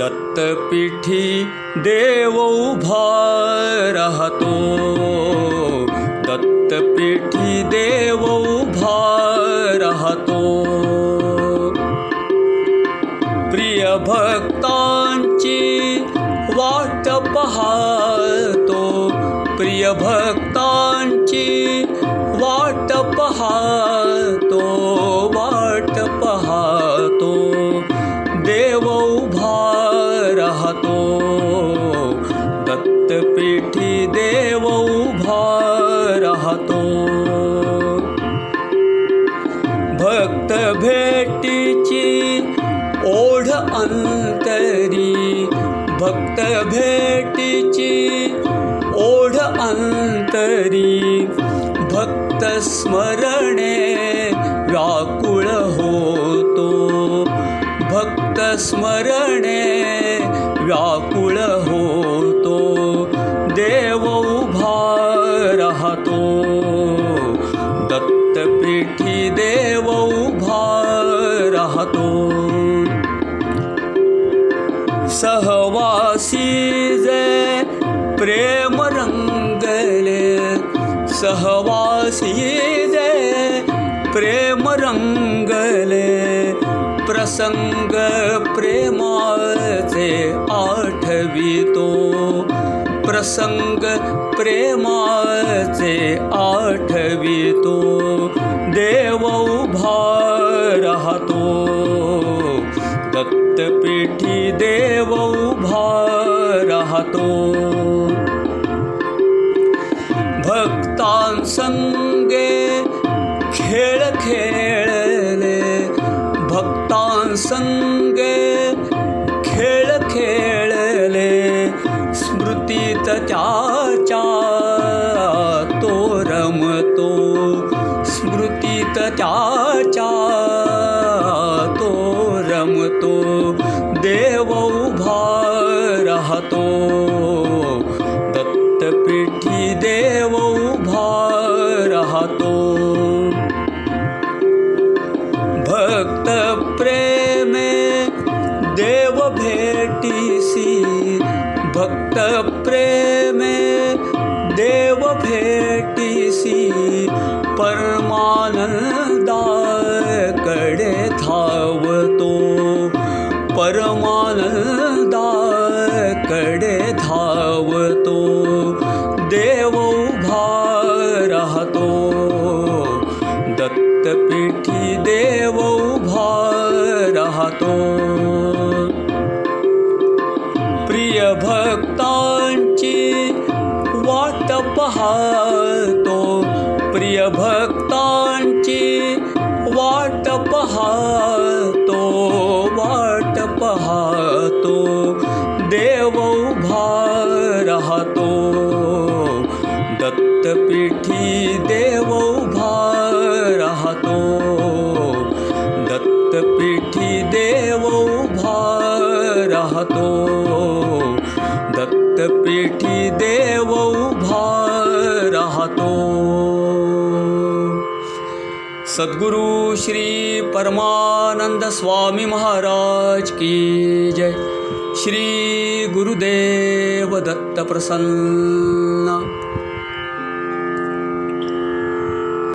दत्तपीठी देव भारहतो। दत्तपीठी देव भारहतो। भक्तांची वाट पहातो। भक्तांची वाट पहातो भक्त भेटीची ओढ अंतरी. भक्त भेटीची ओढ अंतरी. भक्त स्मरणे व्याकुळ होतो. भक्त स्मरणे देव उभा राहतो सहवासी जे प्रेम रंगले सहवासी जे प्रेम रंगले प्रसंग प्रेमाचे आठवितो। प्रसंग प्रेमाचे आठवितो देव उभा राहतो दत्तपीठी देव उभा राहतो भक्तांसंगे खेळ खेळले। भक्तांसंगे खेळ खेळले। स्मृतीत त्याच्या तो रमतो देव उभा राहतो। दत्तपीठी देव उभा राहतो। भक्त प्रेमे देव भेटीसी। भक्त प्रेमे देव भेटीसी परमानंदाकडे धावतो। परमानंदाकडे धावतो। देव उभा राहतो। दत्तपीठी देव प्रिय भक्तांची वाट पहातो वाट पहातो देव उभा राहतो। दत्तपीठी देव उभा राहतो। दत्तपीठी देव उभा राहतो। दत्तपीठी देव सद्गुरु श्री परमानंद स्वामी महाराज की जय। श्री गुरुदेव दत्त प्रसन्न